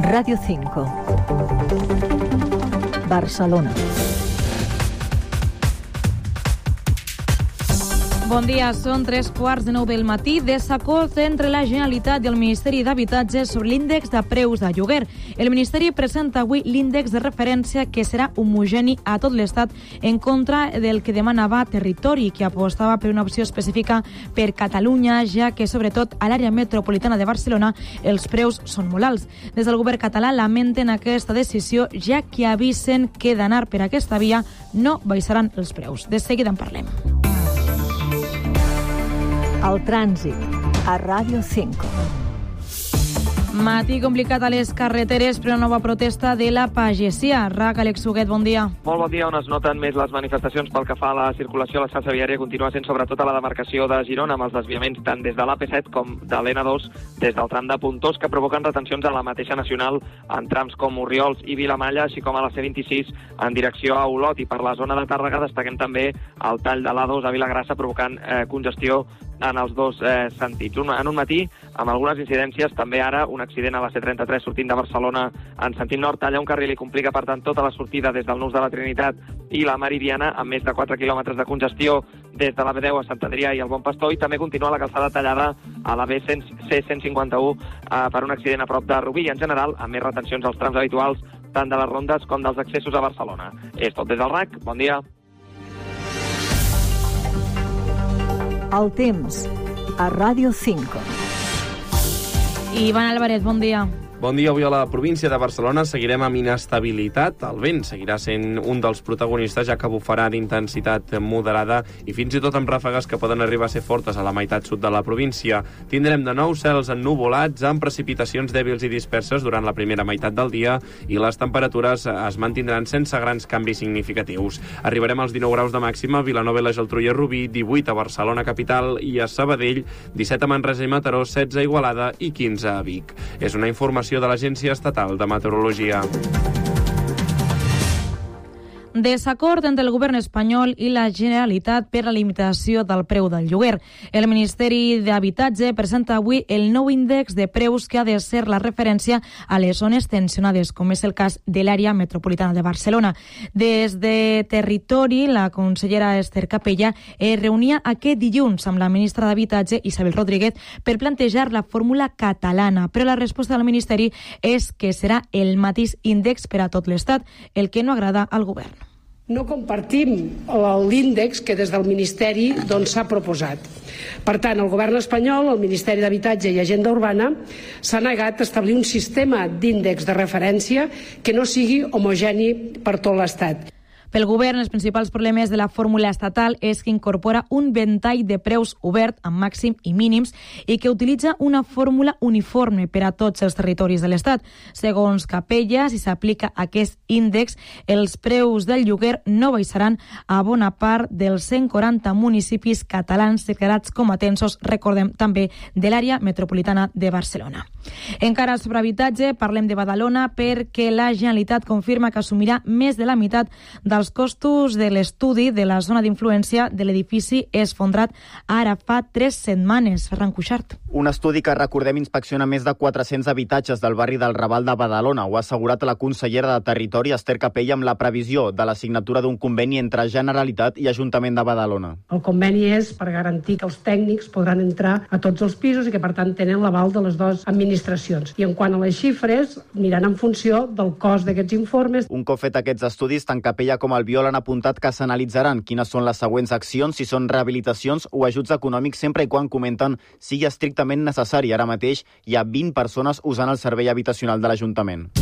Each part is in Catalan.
Radio 5. Barcelona. Bon dia, són tres quarts de nou del matí. Desacord entre la Generalitat i el Ministeri d'Habitatge sobre l'índex de preus de lloguer. El Ministeri presenta avui l'índex de referència que serà homogeni a tot l'Estat en contra del que demanava Territori, que apostava per una opció específica per Catalunya, ja que sobretot a l'àrea metropolitana de Barcelona els preus són molt alts. Des del govern català lamenten aquesta decisió, ja que avisen que d'anar per aquesta via no baixaran els preus. De seguida en parlem. El trànsit a Ràdio 5. Matí complicat a les carreteres per una nova protesta de la pagesia. RAC, Àlex Huguet, bon dia. Molt bon dia. On es noten més les manifestacions pel que fa a la circulació a la xarxa viària continua sent sobretot a la demarcació de Girona, amb els desviaments tant des de l'AP7 com de l'N2 des del tram de Puntós, que provoquen retencions en la mateixa nacional en trams com Oriols i Vilamalla, així com a la C26 en direcció a Olot. I per la zona de Tàrrega destaquem també el tall de l'A2 a Vilagrassa provocant eh, congestió en els dos eh, sentits. Un, en un matí, amb algunes incidències, també ara un accident a la C33 sortint de Barcelona en sentit nord, talla un carril i complica, per tant, tota la sortida des del Nus de la Trinitat i la Meridiana, amb més de 4 quilòmetres de congestió des de la B10 a Sant Adrià i el Bon Pastor, i també continua la calçada tallada a la B151 eh, per un accident a prop de Rubí, i en general, amb més retencions als trams habituals tant de les rondes com dels accessos a Barcelona. És tot des del RAC. Bon dia. El temps a Ràdio 5. Ivan Álvarez, bon dia. Bon dia. Avui a la província de Barcelona seguirem amb inestabilitat. El vent seguirà sent un dels protagonistes, ja que bufarà d'intensitat moderada i fins i tot amb ràfegues que poden arribar a ser fortes a la meitat sud de la província. Tindrem de nou cels ennuvolats amb precipitacions dèbils i disperses durant la primera meitat del dia i les temperatures es mantindran sense grans canvis significatius. Arribarem als 19 graus de màxima a Vilanova i la Geltrú i a Rubí, 18 a Barcelona capital i a Sabadell, 17 a Manresa i Mataró, 16 a Igualada i 15 a Vic. És una informació de l'Agència Estatal de Meteorologia. Desacord entre el govern espanyol i la Generalitat per la limitació del preu del lloguer. El Ministeri d'Habitatge presenta avui el nou índex de preus que ha de ser la referència a les zones tensionades, com és el cas de l'àrea metropolitana de Barcelona. Des de Territori, la consellera Esther Capella es reunia aquest dilluns amb la ministra d'Habitatge, Isabel Rodríguez, per plantejar la fórmula catalana, però la resposta del Ministeri és que serà el mateix índex per a tot l'Estat, el que no agrada al govern. No compartim l'índex que des del Ministeri doncs, s'ha doncs, proposat. Per tant, el Govern espanyol, el Ministeri d'Habitatge i Agenda Urbana s'ha negat a establir un sistema d'índex de referència que no sigui homogeni per tot l'Estat. Pel govern, els principals problemes de la fórmula estatal és que incorpora un ventall de preus obert amb màxim i mínims i que utilitza una fórmula uniforme per a tots els territoris de l'Estat. Segons Capella, si s'aplica aquest índex, els preus del lloguer no baixaran a bona part dels 140 municipis catalans declarats com a tensos, recordem també, de l'àrea metropolitana de Barcelona. Encara sobre habitatge, parlem de Badalona perquè la Generalitat confirma que assumirà més de la meitat del els costos de l'estudi de la zona d'influència de l'edifici esfondrat ara fa tres setmanes. Ferran Cuixart. Un estudi que, recordem, inspecciona més de 400 habitatges del barri del Raval de Badalona. Ho ha assegurat la consellera de Territori, Esther Capella, amb la previsió de la signatura d'un conveni entre Generalitat i Ajuntament de Badalona. El conveni és per garantir que els tècnics podran entrar a tots els pisos i que, per tant, tenen l'aval de les dues administracions. I en quant a les xifres, miran en funció del cost d'aquests informes. Un cop fet aquests estudis, tant Capella com el Biol han apuntat que s'analitzaran quines són les següents accions, si són rehabilitacions o ajuts econòmics, sempre i quan comenten sigui estrictament necessari. Ara mateix hi ha 20 persones usant el servei habitacional de l'Ajuntament.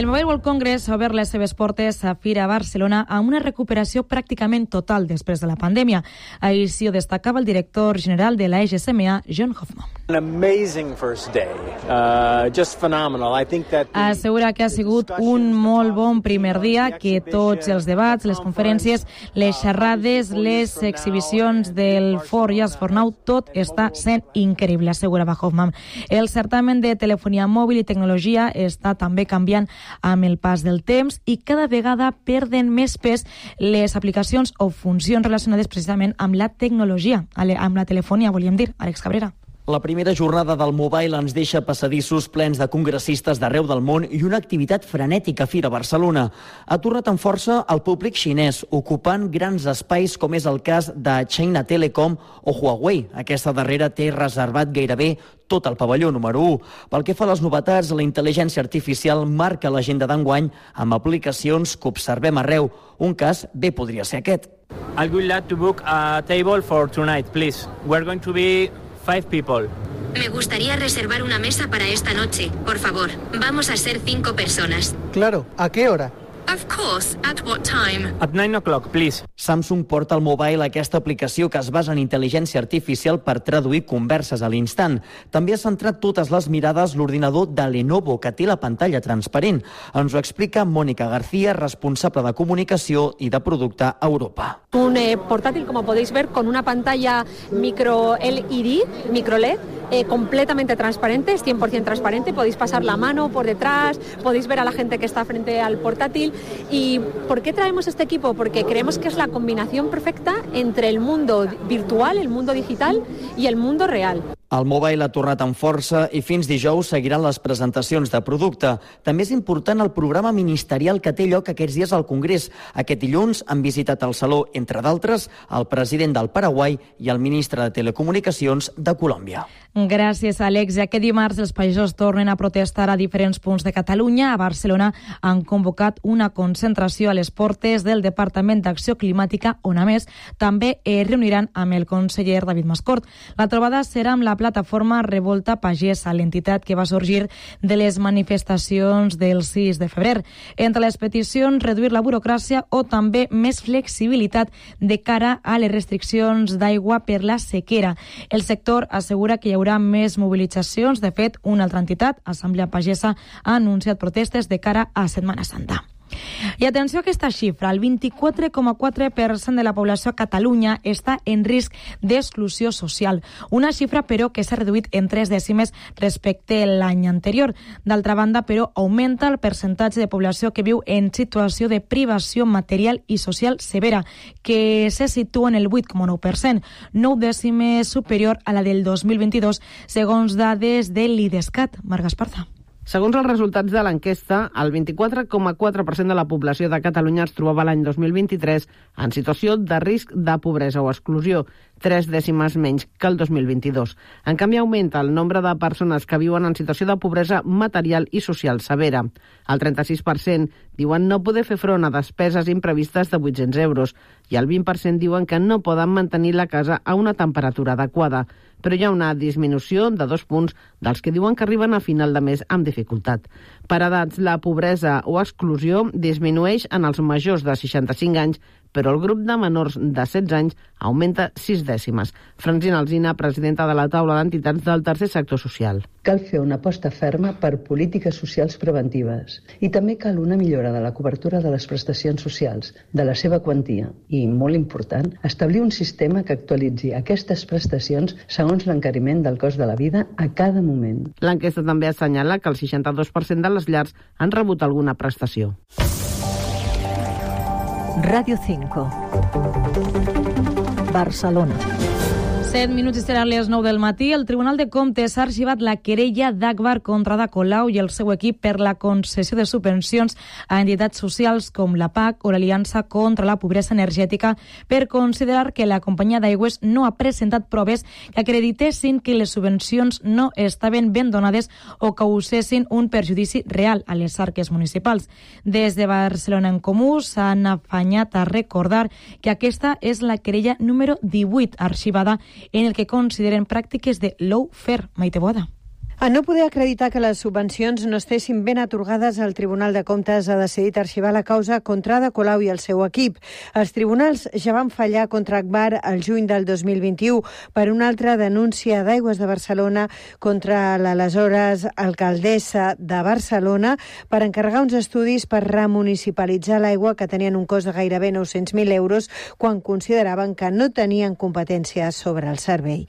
El Mobile World Congress ha obert les seves portes a Fira Barcelona amb una recuperació pràcticament total després de la pandèmia. Així ho destacava el director general de la EGSMA, John Hoffman. An amazing first day. Uh, just phenomenal. I think that the... Assegura que ha sigut un molt bon primer dia, que tots els debats, les conferències, les xerrades, les exhibicions del For Yes For Now, tot està sent increïble, assegurava Hoffman. El certamen de telefonia mòbil i tecnologia està també canviant amb el pas del temps i cada vegada perden més pes les aplicacions o funcions relacionades precisament amb la tecnologia, amb la telefonia, volíem dir, Àlex Cabrera. La primera jornada del Mobile ens deixa passadissos plens de congressistes d'arreu del món i una activitat frenètica a Fira Barcelona. Ha tornat amb força el públic xinès, ocupant grans espais com és el cas de China Telecom o Huawei. Aquesta darrera té reservat gairebé tot el pavelló número 1. Pel que fa a les novetats, la intel·ligència artificial marca l'agenda d'enguany amb aplicacions que observem arreu. Un cas bé podria ser aquest. I would like to book a table for tonight, please. We're going to be five people. Me gustaría reservar una mesa para esta noche. Por favor, vamos a ser cinco personas. Claro, ¿a qué hora? Of course, at what time? At 9 o'clock, please. Samsung porta al mobile aquesta aplicació que es basa en intel·ligència artificial per traduir converses a l'instant. També ha centrat totes les mirades l'ordinador de Lenovo, que té la pantalla transparent. Ens ho explica Mónica García, responsable de comunicació i de producte a Europa. Un eh, portátil, como podéis ver, con una pantalla micro LED, micro LED, eh, completamente transparente, es 100% transparente, podéis pasar la mano por detrás, podéis ver a la gente que está frente al portátil. ¿Y por qué traemos este equipo? Porque creemos que es la combinación perfecta entre el mundo virtual, el mundo digital y el mundo real. El mobile ha tornat amb força i fins dijous seguiran les presentacions de producte. També és important el programa ministerial que té lloc aquests dies al Congrés. Aquest dilluns han visitat el Saló, entre d'altres, el president del Paraguai i el ministre de Telecomunicacions de Colòmbia. Gràcies, Àlex. Aquest dimarts els països tornen a protestar a diferents punts de Catalunya. A Barcelona han convocat una concentració a les portes del Departament d'Acció Climàtica, on a més també es reuniran amb el conseller David Mascort. La trobada serà amb la plataforma Revolta Pagesa, l'entitat que va sorgir de les manifestacions del 6 de febrer. Entre les peticions, reduir la burocràcia o també més flexibilitat de cara a les restriccions d'aigua per la sequera. El sector assegura que hi haurà més mobilitzacions. De fet, una altra entitat, Assemblea Pagesa, ha anunciat protestes de cara a Setmana Santa. I atenció a aquesta xifra, el 24,4% de la població a Catalunya està en risc d'exclusió social. Una xifra, però, que s'ha reduït en tres dècimes respecte a l'any anterior. D'altra banda, però, augmenta el percentatge de població que viu en situació de privació material i social severa, que se situa en el 8,9%, 9 dècimes superior a la del 2022, segons dades de l'IDESCAT. Marga Esparza. Segons els resultats de l'enquesta, el 24,4% de la població de Catalunya es trobava l'any 2023 en situació de risc de pobresa o exclusió, tres dècimes menys que el 2022. En canvi, augmenta el nombre de persones que viuen en situació de pobresa material i social severa. El 36% diuen no poder fer front a despeses imprevistes de 800 euros i el 20% diuen que no poden mantenir la casa a una temperatura adequada però hi ha una disminució de dos punts dels que diuen que arriben a final de mes amb dificultat. Per edats, la pobresa o exclusió disminueix en els majors de 65 anys però el grup de menors de 16 anys augmenta 6 dècimes. Francina Alzina, presidenta de la taula d'entitats del tercer sector social. Cal fer una aposta ferma per polítiques socials preventives i també cal una millora de la cobertura de les prestacions socials, de la seva quantia i, molt important, establir un sistema que actualitzi aquestes prestacions segons l'encariment del cost de la vida a cada moment. L'enquesta també assenyala que el 62% de les llars han rebut alguna prestació. Radio 5. Barcelona. 7 minuts i seran les 9 del matí. El Tribunal de Comptes ha arxivat la querella d'Agbar contra Ada Colau i el seu equip per la concessió de subvencions a entitats socials com la PAC o l'Aliança contra la Pobresa Energètica per considerar que la companyia d'aigües no ha presentat proves que acreditessin que les subvencions no estaven ben donades o causessin un perjudici real a les arques municipals. Des de Barcelona en Comú s'han afanyat a recordar que aquesta és la querella número 18 arxivada en el que consideren pràctiques de low-fair. Maite Boada. A no poder acreditar que les subvencions no estessin ben atorgades, el Tribunal de Comptes ha decidit arxivar la causa contra Ada Colau i el seu equip. Els tribunals ja van fallar contra Akbar el juny del 2021 per una altra denúncia d'Aigües de Barcelona contra l'aleshores alcaldessa de Barcelona per encarregar uns estudis per remunicipalitzar l'aigua que tenien un cost de gairebé 900.000 euros quan consideraven que no tenien competència sobre el servei.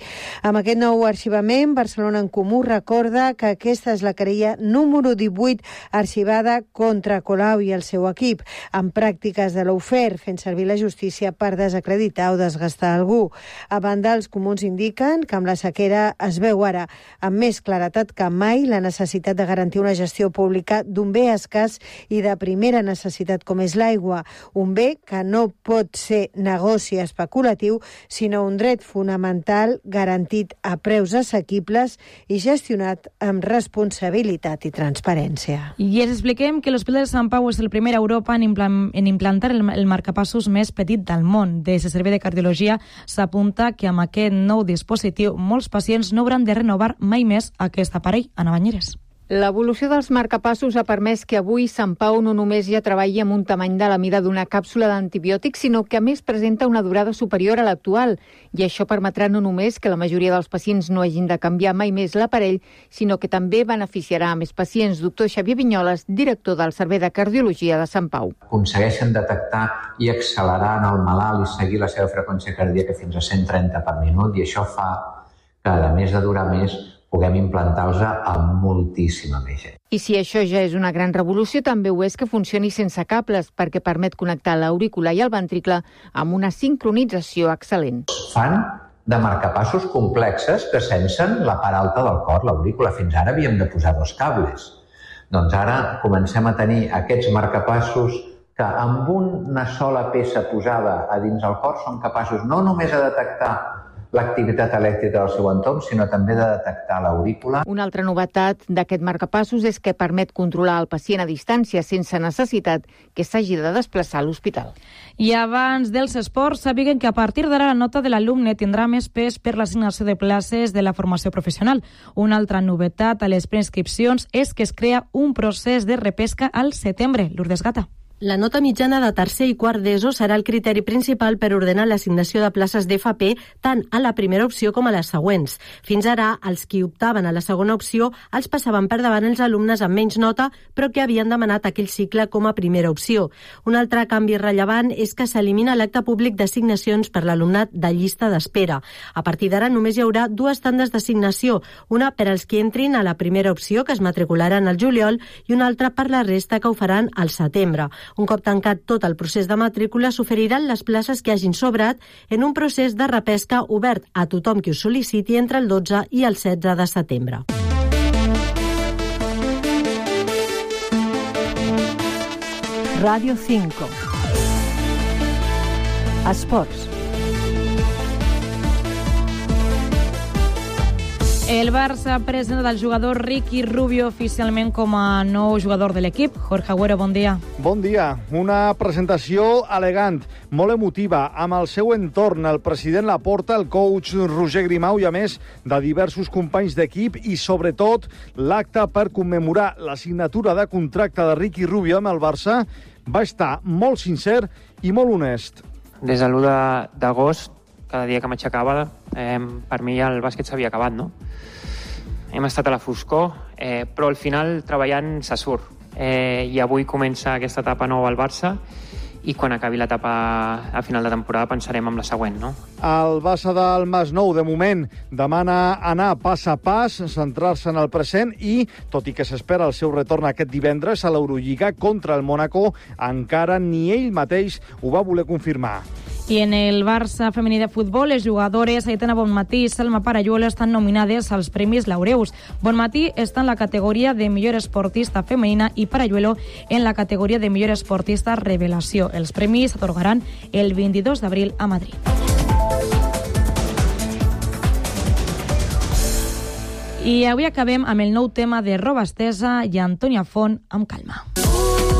Amb aquest nou arxivament, Barcelona en Comú recorda recorda que aquesta és la querella número 18 arxivada contra Colau i el seu equip, amb pràctiques de l'ofer, fent servir la justícia per desacreditar o desgastar algú. A banda, els comuns indiquen que amb la sequera es veu ara amb més claretat que mai la necessitat de garantir una gestió pública d'un bé escàs i de primera necessitat com és l'aigua, un bé que no pot ser negoci especulatiu, sinó un dret fonamental garantit a preus assequibles i gestionat amb responsabilitat i transparència. I ens expliquem que l'Hospital de Sant Pau és el primer a Europa en, en implantar el, el marcapassos més petit del món. Des de Servei de Cardiologia s'apunta que amb aquest nou dispositiu molts pacients no hauran de renovar mai més aquest aparell a Navanyeres. L'evolució dels marcapassos ha permès que avui Sant Pau no només ja treballi amb un tamany de la mida d'una càpsula d'antibiòtics, sinó que a més presenta una durada superior a l'actual. I això permetrà no només que la majoria dels pacients no hagin de canviar mai més l'aparell, sinó que també beneficiarà a més pacients. Doctor Xavier Vinyoles, director del Servei de Cardiologia de Sant Pau. Aconsegueixen detectar i accelerar en el malalt i seguir la seva freqüència cardíaca fins a 130 per minut i això fa que, a més de durar més, puguem implantar-los a moltíssima més gent. I si això ja és una gran revolució, també ho és que funcioni sense cables, perquè permet connectar l'aurícula i el ventricle amb una sincronització excel·lent. Fan de marcapassos complexes que sensen la part alta del cor, l'aurícula. Fins ara havíem de posar dos cables. Doncs ara comencem a tenir aquests marcapassos que amb una sola peça posada a dins el cor són capaços no només a detectar l'activitat elèctrica del seu entorn, sinó també de detectar l'aurícula. Una altra novetat d'aquest marcapassos és que permet controlar el pacient a distància sense necessitat que s'hagi de desplaçar a l'hospital. I abans dels esports, sabiguen que a partir d'ara la nota de l'alumne tindrà més pes per l'assignació de places de la formació professional. Una altra novetat a les preinscripcions és que es crea un procés de repesca al setembre. Lourdes Gata. La nota mitjana de tercer i quart d'ESO serà el criteri principal per ordenar l'assignació de places d'FP tant a la primera opció com a les següents. Fins ara, els qui optaven a la segona opció els passaven per davant els alumnes amb menys nota, però que havien demanat aquell cicle com a primera opció. Un altre canvi rellevant és que s'elimina l'acte públic d'assignacions per l'alumnat de llista d'espera. A partir d'ara només hi haurà dues tandes d'assignació, una per als que entrin a la primera opció, que es matricularan al juliol, i una altra per la resta que ho faran al setembre. Un cop tancat tot el procés de matrícula, s'oferiran les places que hagin sobrat en un procés de repesca obert a tothom qui ho sol·liciti entre el 12 i el 16 de setembre. Radio 5 Esports El Barça presenta el jugador Ricky Rubio oficialment com a nou jugador de l'equip. Jorge Agüero, bon dia. Bon dia. Una presentació elegant, molt emotiva, amb el seu entorn, el president Laporta, el coach Roger Grimau i, a més, de diversos companys d'equip i, sobretot, l'acte per commemorar la signatura de contracte de Ricky Rubio amb el Barça va estar molt sincer i molt honest. Des de l'1 d'agost cada dia que m'aixecava, eh, per mi el bàsquet s'havia acabat, no? Hem estat a la foscor, eh, però al final treballant se surt. Eh, I avui comença aquesta etapa nova al Barça i quan acabi l'etapa a final de temporada pensarem en la següent, no? El Barça del Nou, de moment, demana anar pas a pas, centrar-se en el present i, tot i que s'espera el seu retorn aquest divendres a l'Eurolliga contra el Mónaco, encara ni ell mateix ho va voler confirmar. En el Barça femení de futbol, les jugadores Aitana Bonmatí i Salma Parayuelo estan nominades als Premis Laureus. Bonmatí està en la categoria de millor esportista femenina i Parayuelo en la categoria de millor esportista revelació. Els premis s'atorgaran el 22 d'abril a Madrid. I avui acabem amb el nou tema de Roba Estesa i Antònia Font amb calma. Uh,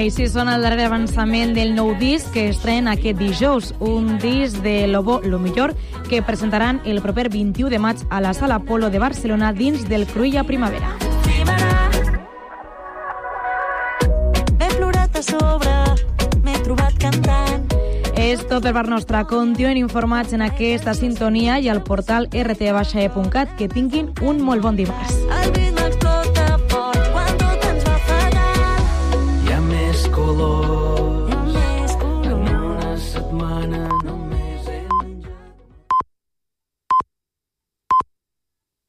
Així sona el darrer avançament del nou disc que estrena aquest dijous, un disc de Lobo Lo Millor que presentaran el proper 21 de maig a la Sala Polo de Barcelona dins del Cruïlla Primavera. M'he plorat a sobre, m'he trobat cantant. Este tot per part nostra. Continuen informats en aquesta sintonia i al portal rt.cat. Que tinguin un molt bon dimarts. El ritme